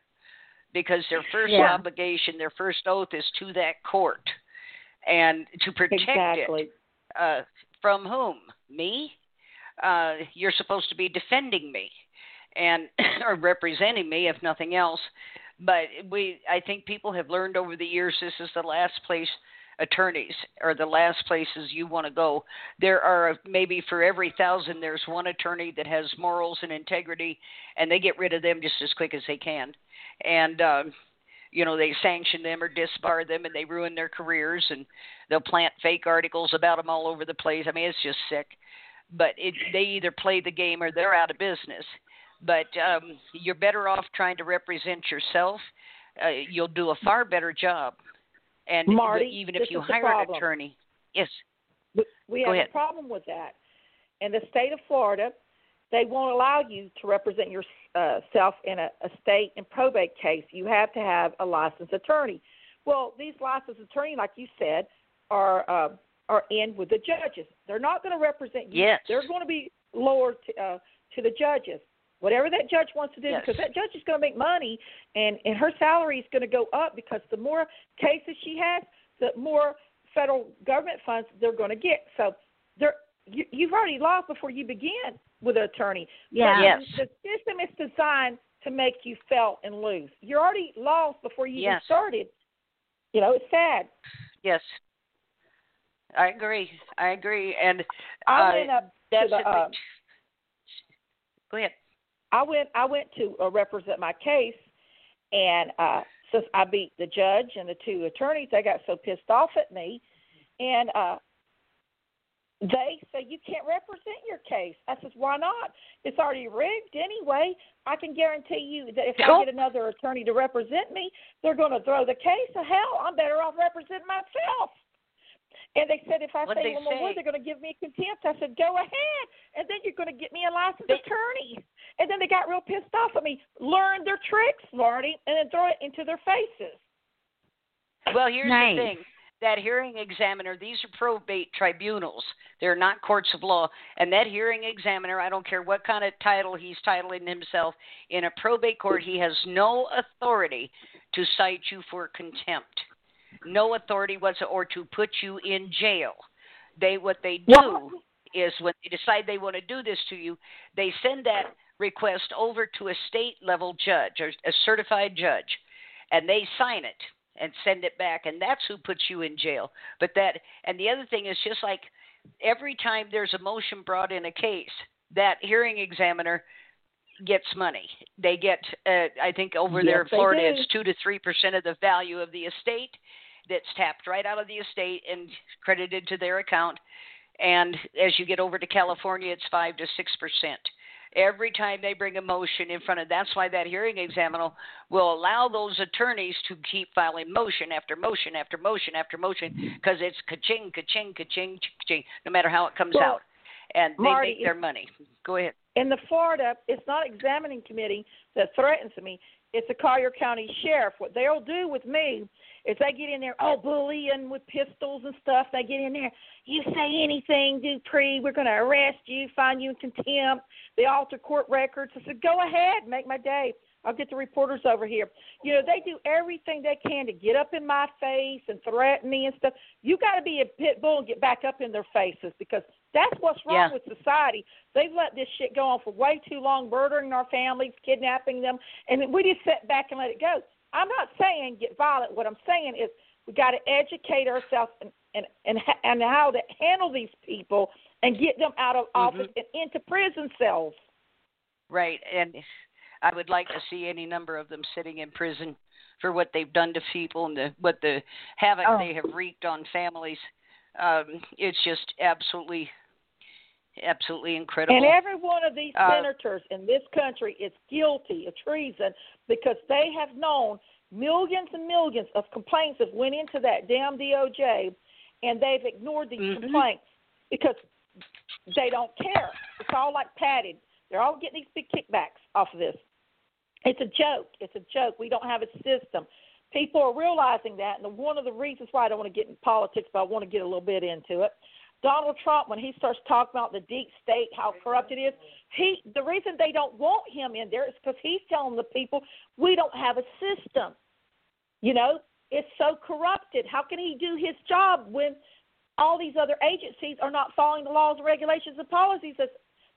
because their first Yeah. obligation, their first oath, is to that court, and to protect exactly. it uh, from whom? Me? Uh, you're supposed to be defending me, and or representing me, if nothing else. But we, I think people have learned over the years this is the last place attorneys are the last places you want to go. There are maybe for every thousand, there's one attorney that has morals and integrity, and they get rid of them just as quick as they can. And, um, you know, they sanction them or disbar them and they ruin their careers and they'll plant fake articles about them all over the place. I mean, it's just sick. But it, they either play the game or they're out of business. But um, you're better off trying to represent yourself. Uh, you'll do a far better job and Marti, even if you hire an attorney, yes, We, we have ahead. a problem with that. In the state of Florida, they won't allow you to represent yourself in a, a state and probate case. You have to have a licensed attorney. Well, these licensed attorneys, like you said, are uh, are in with the judges. They're not going to represent you. Yes. They're going to be lower to, uh, to the judges. Whatever that judge wants to do, Yes. because that judge is going to make money, and and her salary is going to go up because the more cases she has, the more federal government funds they're going to get. So they're you, you've already lost before you begin with an attorney. Yeah. Yes. The system is designed to make you fail and lose. You're already lost before you even started. You know, it's sad. yes, I agree. I agree, and I uh, went up to the, the uh. Go ahead. I went I went to uh, represent my case, and uh, since I beat the judge and the two attorneys, they got so pissed off at me, and uh, they say you can't represent your case. I says why not? It's already rigged anyway. I can guarantee you that if I get another attorney to represent me, they're going to throw the case. So hell, I'm better off representing myself. And they said if I What'd say they one more say? word, they're going to give me contempt. I said, go ahead, and then you're going to get me a licensed They- attorney. And then they got real pissed off at me. Learn their tricks, Marti, and then throw it into their faces. Well, here's Nice. the thing. That hearing examiner, these are probate tribunals. They're not courts of law. And that hearing examiner, I don't care what kind of title he's titling himself, in a probate court, he has no authority to cite you for contempt. No authority whatsoever, or to put you in jail. They what they do is when they decide they want to do this to you, they send that request over to a state level judge or a certified judge, and they sign it and send it back, and that's who puts you in jail. But that and the other thing is just like every time there's a motion brought in a case, that hearing examiner gets money. They get, uh, I think, over there in Florida, it's two to three percent of the value of the estate, that's tapped right out of the estate and credited to their account. And as you get over to California, it's five to six percent. Every time they bring a motion in front of, that's why that hearing examiner will allow those attorneys to keep filing motion after motion after motion after motion because it's ka-ching, ka-ching, ka-ching, ka-ching, no matter how it comes well, out, and they Marti, make their money. Go ahead. In the Florida, it's not examining committee that threatens me. It's the Collier County Sheriff. What they'll do with me is they get in there, oh, bullying with pistols and stuff. They get in there. You say anything, Dupree, we're going to arrest you, find you in contempt. They alter court records. I said, go ahead, make my day. I'll get the reporters over here. You know, they do everything they can to get up in my face and threaten me and stuff. You got to be a pit bull and get back up in their faces because that's what's wrong Yeah. with society. They've let this shit go on for way too long, murdering our families, kidnapping them, and we just sit back and let it go. I'm not saying get violent. What I'm saying is we got to educate ourselves and and and and how to handle these people and get them out of office and into prison cells. Right, and I would like to see any number of them sitting in prison for what they've done to people and the, what the havoc Oh. they have wreaked on families. Um, it's just absolutely, absolutely incredible. And every one of these Uh, senators in this country is guilty of treason because they have known millions and millions of complaints have went into that damn DOJ, and they've ignored these Mhm. complaints because they don't care. It's all like padded. They're all getting these big kickbacks off of this. It's a joke. It's a joke. We don't have a system. People are realizing that, and one of the reasons why I don't want to get in politics, but I want to get a little bit into it. Donald Trump, when he starts talking about the deep state, how corrupt it is, he the reason they don't want him in there is because he's telling the people we don't have a system. You know, it's so corrupted. How can he do his job when all these other agencies are not following the laws, regulations, and policies that's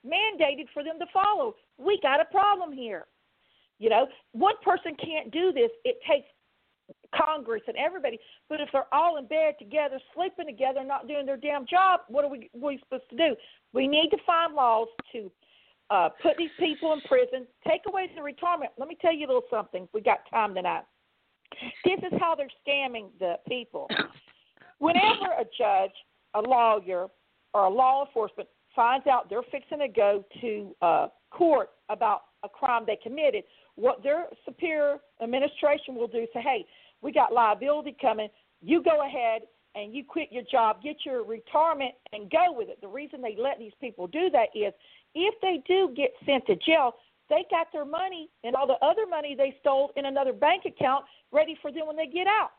mandated for them to follow? We got a problem here. You know, one person can't do this. It takes Congress and everybody. But if they're all in bed together, sleeping together, not doing their damn job, what are we, what are we supposed to do? We need to find laws to uh, put these people in prison, take away their retirement. Let me tell you a little something. We got time tonight. This is how they're scamming the people. Whenever a judge, a lawyer, or a law enforcement finds out they're fixing to go to uh, court about a crime they committed, what their superior administration will do is say, hey, we got liability coming. You go ahead and you quit your job, get your retirement, and go with it. The reason they let these people do that is if they do get sent to jail, they got their money and all the other money they stole in another bank account ready for them when they get out.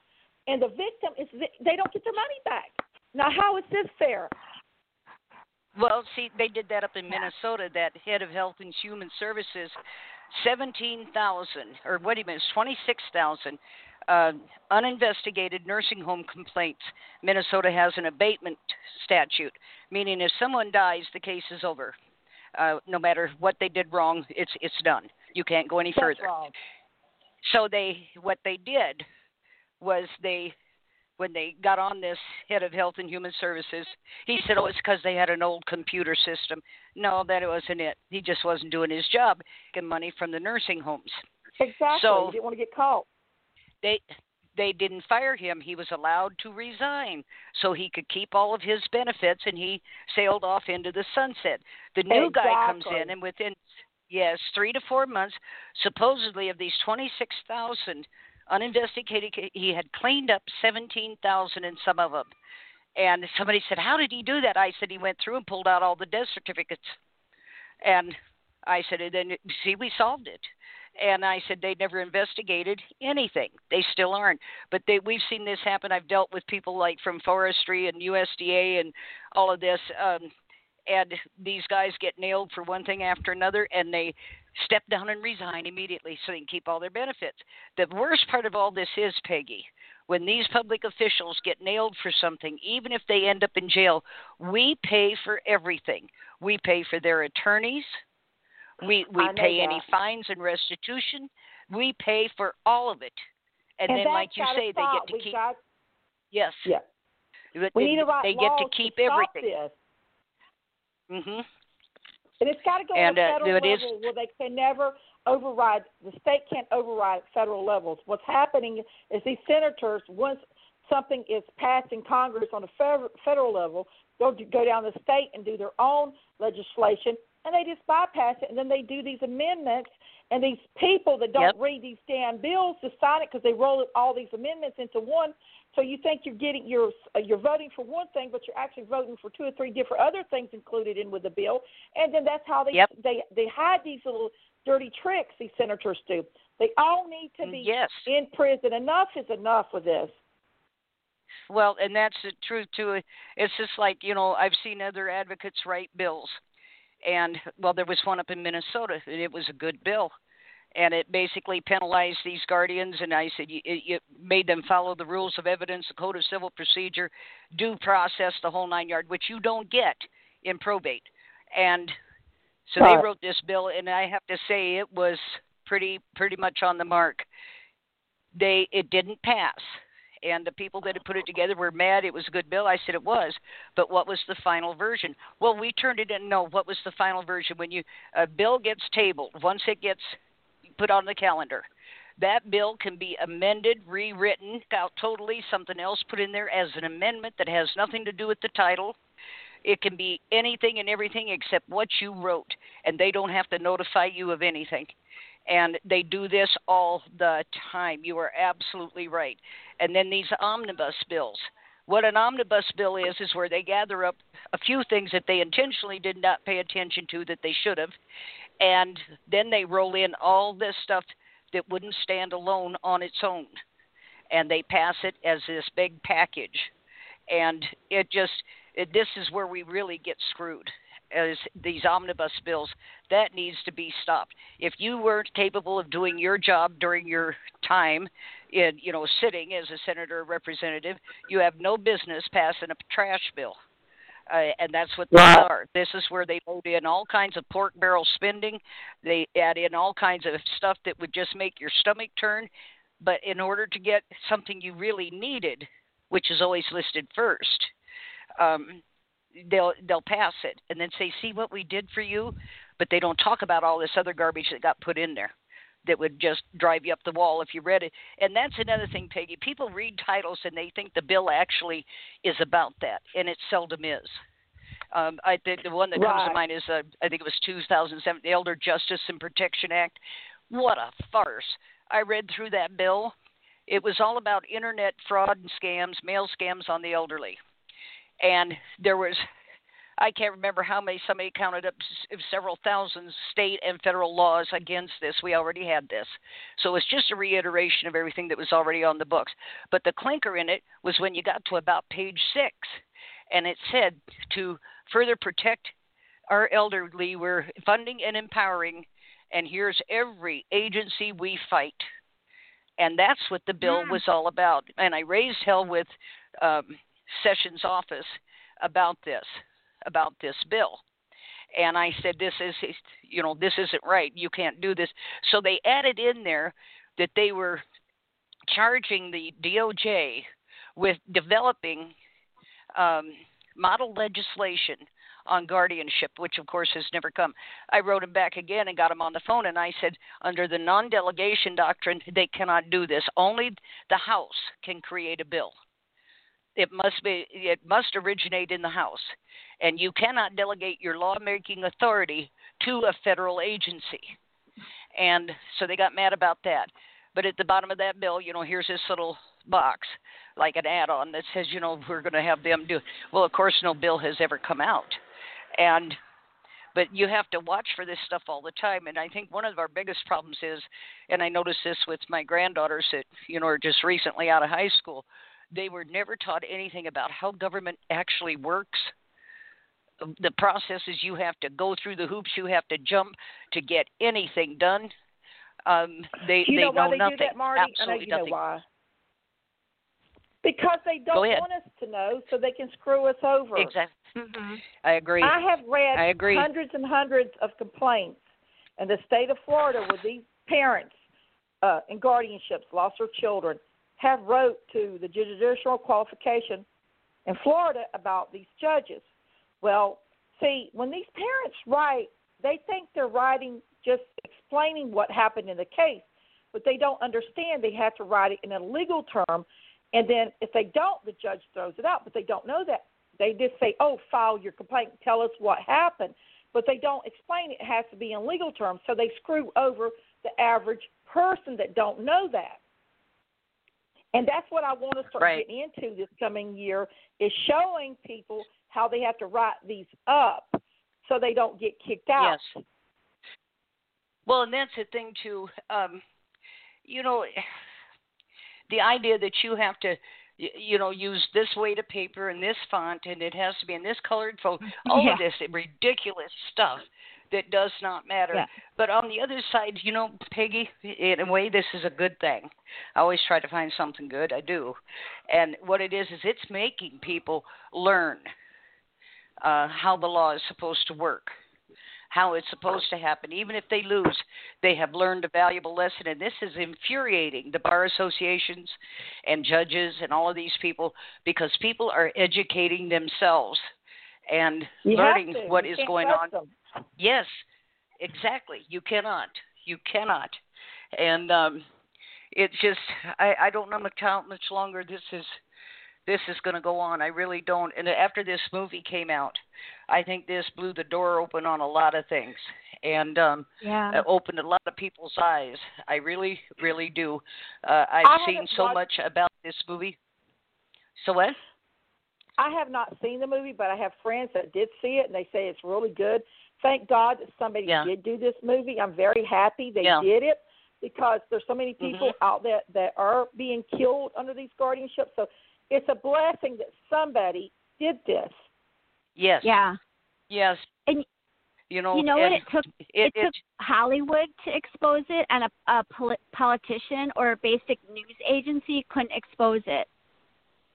And the victim is they don't get their money back. Now, how is this fair? Well, see, they did that up in Minnesota. That head of Health and Human Services, seventeen thousand, or what do you mean? Twenty-six thousand uh, uninvestigated nursing home complaints. Minnesota has an abatement statute, meaning if someone dies, the case is over. Uh, no matter what they did wrong, it's it's done. You can't go any That's further. wrong. So they, what they did, was they when they got on this head of health and human services, he said, "Oh, it's because they had an old computer system." No, that wasn't it. He just wasn't doing his job, getting money from the nursing homes. Exactly. So- you didn't want to get caught. They they didn't fire him. He was allowed to resign so he could keep all of his benefits, and he sailed off into the sunset. The new guy comes in, and within yes, three to four months, supposedly of these twenty six thousand uninvestigated, he had cleaned up seventeen thousand in some of them. And somebody said, "How did he do that?" I said, "He went through and pulled out all the death certificates." And I said, and then see, we solved it. And I said they never investigated anything. They still aren't. But they, we've seen this happen. I've dealt with people like from forestry and USDA and all of this. Um, and these guys get nailed for one thing after another, and they step down and resign immediately so they can keep all their benefits. The worst part of all this is, Peggy, when these public officials get nailed for something, even if they end up in jail, we pay for everything. We pay for their attorneys. We we pay any fines and restitution. We pay for all of it. And, And then, like you say, they get to we keep. Got, yes. yeah. But We they, need to write they get to keep stop everything. This. Mhm. And it's got to go And, on uh, federal it is- level where they can never override. The state can't override federal levels. What's happening is these senators, once something is passed in Congress on a federal level, they'll go down the state and do their own legislation, and they just bypass it, and then they do these amendments. And these people that don't yep. read these damn bills just sign it because they roll all these amendments into one. So you think you're getting you're uh, you're voting for one thing, but you're actually voting for two or three different other things included in with the bill. And then that's how they yep. they they hide these little dirty tricks. These senators do. They all need to be yes. in prison. Enough is enough with this. Well, and that's the truth too. It's just like you know I've seen other advocates write bills, and well, there was one up in Minnesota, and it was a good bill, and it basically penalized these guardians. And I said you, it made them follow the rules of evidence, the code of civil procedure, due process, the whole nine yard, which you don't get in probate. And so they wrote this bill, and I have to say it was pretty pretty much on the mark. They it didn't pass and the people that had put it together were mad it was a good bill. I said it was, but what was the final version? Well, we turned it in. No, what was the final version? When you a bill gets tabled, once it gets put on the calendar, that bill can be amended, rewritten, out totally, something else put in there as an amendment that has nothing to do with the title. It can be anything and everything except what you wrote, and they don't have to notify you of anything and they do this all the time. You are absolutely right. And then these omnibus bills. What an omnibus bill is is where they gather up a few things that they intentionally did not pay attention to that they should have, and then they roll in all this stuff that wouldn't stand alone on its own, and they pass it as this big package, and it just it, this is where we really get screwed as these omnibus bills, that needs to be stopped. If you weren't capable of doing your job during your time in, you know, sitting as a senator or representative, you have no business passing a trash bill. Uh, and that's what these are. This is where they load in all kinds of pork barrel spending. They add in all kinds of stuff that would just make your stomach turn. But in order to get something you really needed, which is always listed first, um, they'll they'll pass it and then say, "See what we did for you," but they don't talk about all this other garbage that got put in there that would just drive you up the wall if you read it. And that's another thing, Peggy. People read titles and they think the bill actually is about that, and it seldom is. Um, I think the one that right. comes to mind is uh, I think it was 2007, the Elder Justice and Protection Act. What a farce! I read through that bill. It was all about internet fraud and scams, mail scams on the elderly and there was I can't remember how many. Somebody counted up several thousand state and federal laws against this. We already had this, so it's just a reiteration of everything that was already on the books. But the clinker in it was when you got to about page six, and it said to further protect our elderly, we're funding and empowering, and here's every agency we fight. And that's what the bill mm. was all about. And I raised hell with um, Sessions' office about this, about this bill. And I said, "This is, you know, this isn't right. You can't do this." So they added in there that they were charging the DOJ with developing um, model legislation on guardianship, which of course has never come. I wrote him back again and got him on the phone, and I said, under the non delegation doctrine, they cannot do this. Only the House can create a bill. It must be it must originate in the House, and you cannot delegate your lawmaking authority to a federal agency. And so they got mad about that. But at the bottom of that bill, you know, here's this little box, like an add-on that says, you know, we're going to have them do. Well, of course, no bill has ever come out, and but you have to watch for this stuff all the time and i think one of our biggest problems is and i noticed this with my granddaughters that you know are just recently out of high school they were never taught anything about how government actually works. The processes you have to go through, the hoops you have to jump to get anything done. Um, they you they know, why they nothing. Do that, Marti? Absolutely I know, nothing. why. Because they don't want us to know, so they can screw us over. Exactly. Mm-hmm. I agree. I have read I agree. hundreds and hundreds of complaints in the state of Florida where these parents uh, in guardianships lost their children have wrote to the judicial qualification in Florida about these judges. Well, see, when these parents write, they think they're writing just explaining what happened in the case, but they don't understand they have to write it in a legal term And then if they don't, the judge throws it out, but they don't know that. They just say, "Oh, file your complaint. Tell us what happened." But they don't explain it has to be in legal terms. So they screw over the average person that don't know that. And that's what I want to start right. getting into this coming year is showing people how they have to write these up so they don't get kicked out. Yes. Well, and that's the thing too. Um, you know, the idea that you have to, you know, use this weight of paper and this font, and it has to be in this colored font. All Yeah. of this ridiculous stuff that does not matter. Yeah. But on the other side, you know, Peggy, in a way, this is a good thing. I always try to find something good. I do, and what it is is it's making people learn uh, how the law is supposed to work, how it's supposed to happen. Even if they lose, they have learned a valuable lesson, and this is infuriating the bar associations and judges and all of these people because people are educating themselves and You learning what is going on them. Yes, exactly. You cannot. You cannot. And um it's just I I don't know much how much longer this is this is going to go on. I really don't. And after this movie came out, I think this blew the door open on a lot of things and um Yeah. opened a lot of people's eyes. I really really do. Uh I I've seen so watched- much about this movie. So what? I have not seen the movie, but I have friends that did see it, and they say it's really good. Thank God that somebody Yeah. did do this movie. I'm very happy they Yeah. did it because there's so many people Mhm. out there that are being killed under these guardianships. So it's a blessing that somebody did this. Yes. Yeah. Yes. And you know, you know what it took it, it took Hollywood to expose it, and a, a poli- politician or a basic news agency couldn't expose it.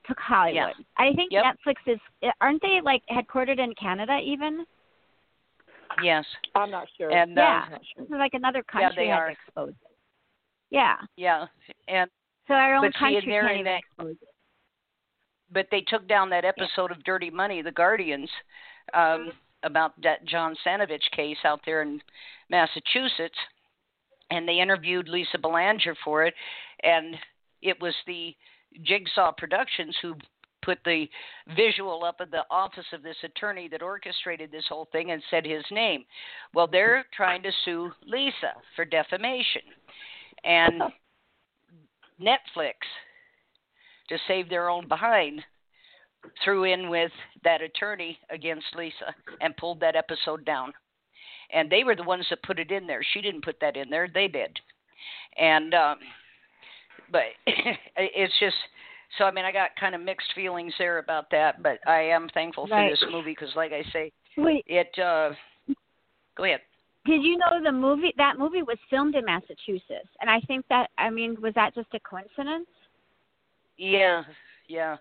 Took Hollywood. I think Yep. Netflix is. Aren't they like headquartered in Canada even? Yes. I'm not sure. And Yeah. I'm not sure. This is like another Yeah, country they had are. to it. Yeah. Yeah, and So our own But see, country and they're can't even that- expose it. but they took down that episode of Dirty Money, The Guardians, um, about that John Sanovich case out there in Massachusetts, and they interviewed Lisa Belanger for it, and it was the Jigsaw Productions who put the visual up of the office of this attorney that orchestrated this whole thing and said his name. Well, they're trying to sue Lisa for defamation. And Netflix, to save their own behind, threw in with that attorney against Lisa and pulled that episode down. And they were the ones that put it in there. She didn't put that in there, they did. And um but it's just so I mean I got kind of mixed feelings there about that, but I am thankful for this movie cuz like I say, Wait, it uh go ahead. did you know the movie? That movie was filmed in Massachusetts, and I think that. I mean, was that just a coincidence? Yeah, yeah,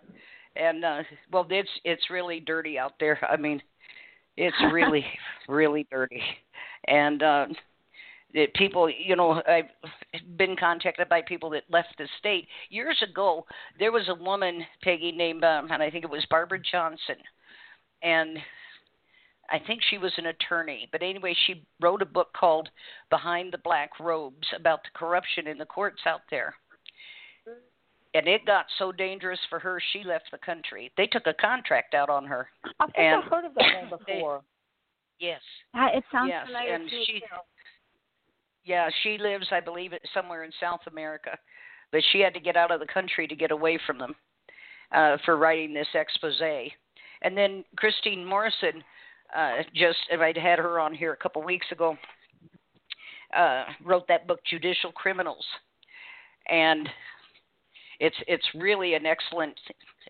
and uh, well, it's it's really dirty out there. I mean, it's really really dirty, and uh, it, people, you know, I've been contacted by people that left the state years ago. There was a woman, Peggy, named, um, and I think it was Barbara Johnson, and I think she was an attorney, but anyway, she wrote a book called Behind the Black Robes about the corruption in the courts out there and it got so dangerous for her she left the country they took a contract out on her I think And- I've heard of that name they- before. yes Uh, it sounds Yes, familiar and to me she- too. Yeah she lives i believe somewhere in south america but she had to get out of the country to get away from them uh for writing this expose. And then christine morrison uh just if i'd had her on here a couple weeks ago uh wrote that book judicial criminals. And it's it's really an excellent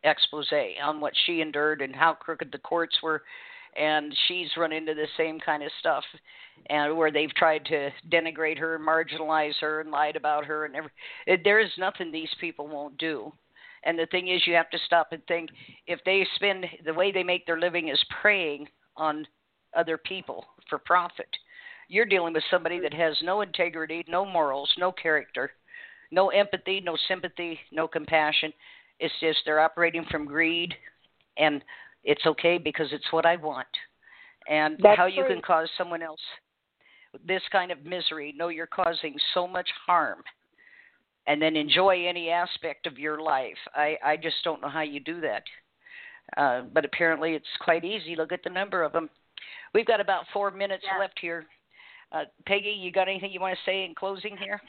expose on what she endured and how crooked the courts were and she's run into the same kind of stuff and where they've tried to denigrate her and marginalize her and lied about her and every there is nothing these people won't do and the thing is you have to stop and think if they spend the way they make their living is preying on other people for profit you're dealing with somebody that has no integrity no morals no character no empathy, no sympathy, no compassion. It's just they're operating from greed, and it's okay because it's what I want. And That's how you true. can cause someone else this kind of misery, no, you're causing so much harm and then enjoy any aspect of your life. I I just don't know how you do that. Uh, but apparently it's quite easy. Look at the number of them. We've got about four minutes Yeah. left here. Uh, Peggy, you got anything you want to say in closing here?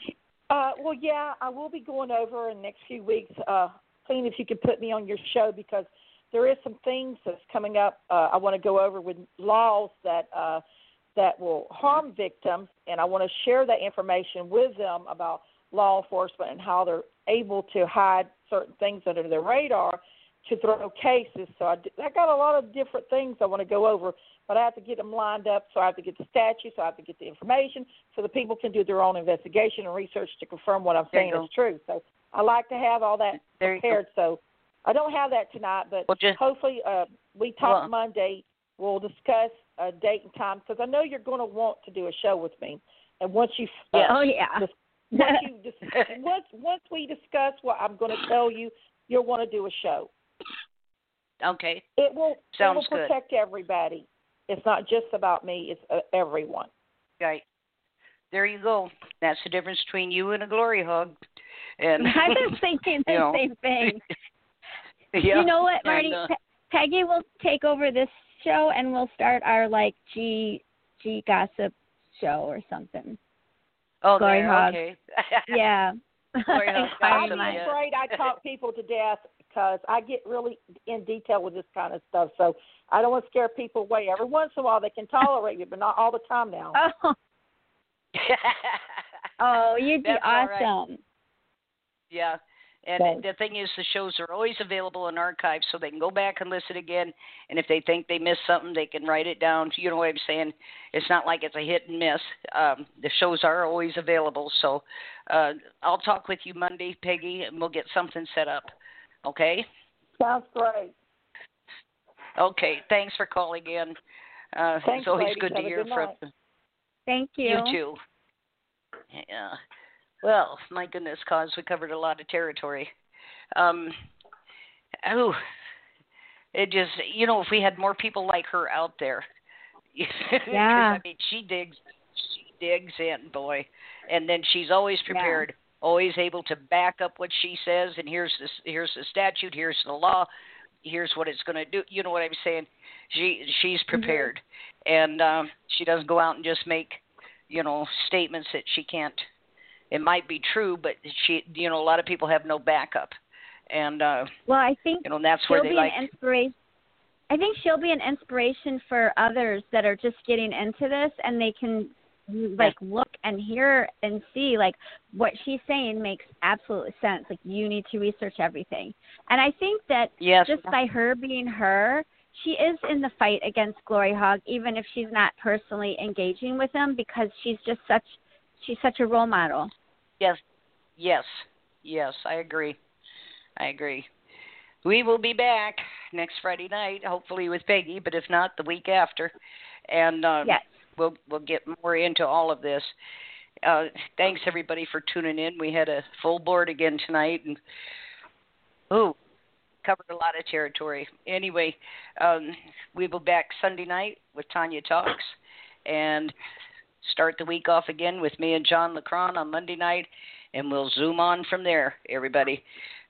Uh, well, yeah, I will be going over in the next few weeks. Uh, Clean, if you could put me on your show because there is some things that's coming up. Uh, I want to go over with laws that uh, that will harm victims, and I want to share that information with them about law enforcement and how they're able to hide certain things under their radar to throw cases. So I, I got a lot of different things I want to go over, but I have to get them lined up. So I have to get the statute, so I have to get the information, so the people can do their own investigation and research to confirm what I'm saying is true. So I like to have all that prepared. So I don't have that tonight, but Well, just hopefully uh, we talk Well- Monday. We'll discuss a date and time because I know you're going to want to do a show with me. And once you uh, Yes. Oh yeah. dis- once you dis- once once we discuss what I'm going to tell you, you'll want to do a show. okay. It will Sounds it will good. protect everybody. It's not just about me; it's uh, everyone. Right. There you go. That's the difference between you and a glory hog. And I was thinking the you know. same thing. yeah. You know what, and, Marti? uh, Pe- Peggy will take over this show, and we'll start our like G G gossip show or something. oh, Glory there, hog. okay. Yeah. Glory hog I'd gossip, be yeah. afraid I talk people to death because I get really in detail with this kind of stuff. So I don't want to scare people away. Every once in a while they can tolerate it, but not all the time now. oh, oh, you'd be That's all right. awesome. Yeah. And Thanks. the thing is, the shows are always available in archives, so they can go back and listen again. And if they think they missed something, they can write it down. You know what I'm saying? It's not like it's a hit and miss. Um, the shows are always available. So uh, I'll talk with you Monday, Peggy, and we'll get something set up. Okay? Sounds great. Okay. Thanks for calling in. Uh, Thanks, it's always ladies. good to Have hear good from night. Thank you. You too. Yeah. Well, my goodness, cause we covered a lot of territory. Um, oh, it just you know if we had more people like her out there. Yeah. I mean, she digs, she digs in, boy, and then she's always prepared, always able to back up what she says. And here's this, here's the statute, here's the law, here's what it's going to do. You know what I'm saying? She she's prepared, and um, she doesn't go out and just make you know statements that she can't it might be true but she you know a lot of people have no backup and uh Well, I think you know that's she'll where they be like an inspiration. I think she'll be an inspiration for others that are just getting into this, and they can like look and hear and see like what she's saying makes absolute sense. Like you need to research everything, and I think that yes just by her being her, she is in the fight against Glory Hog, even if she's not personally engaging with him, because she's just such she's such a role model. yes. Yes. Yes i agree. I agree. We will be back next friday night hopefully with peggy but if not the week after. And um Yes. we'll we'll get more into all of this. Uh thanks everybody for tuning in. We had a full board again tonight and oh covered a lot of territory. Anyway, um, we'll be back Sunday night with Tanya Talks. And start the week off again with me and John Lacron on Monday night, and we'll zoom on from there, everybody.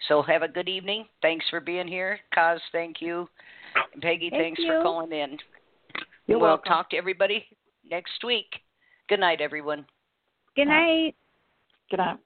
So have a good evening. Thanks for being here. Coz, thank you. And Peggy, Thank thanks you. for calling in. You're we'll welcome. talk to everybody next week. Good night, everyone. Good night. Good night.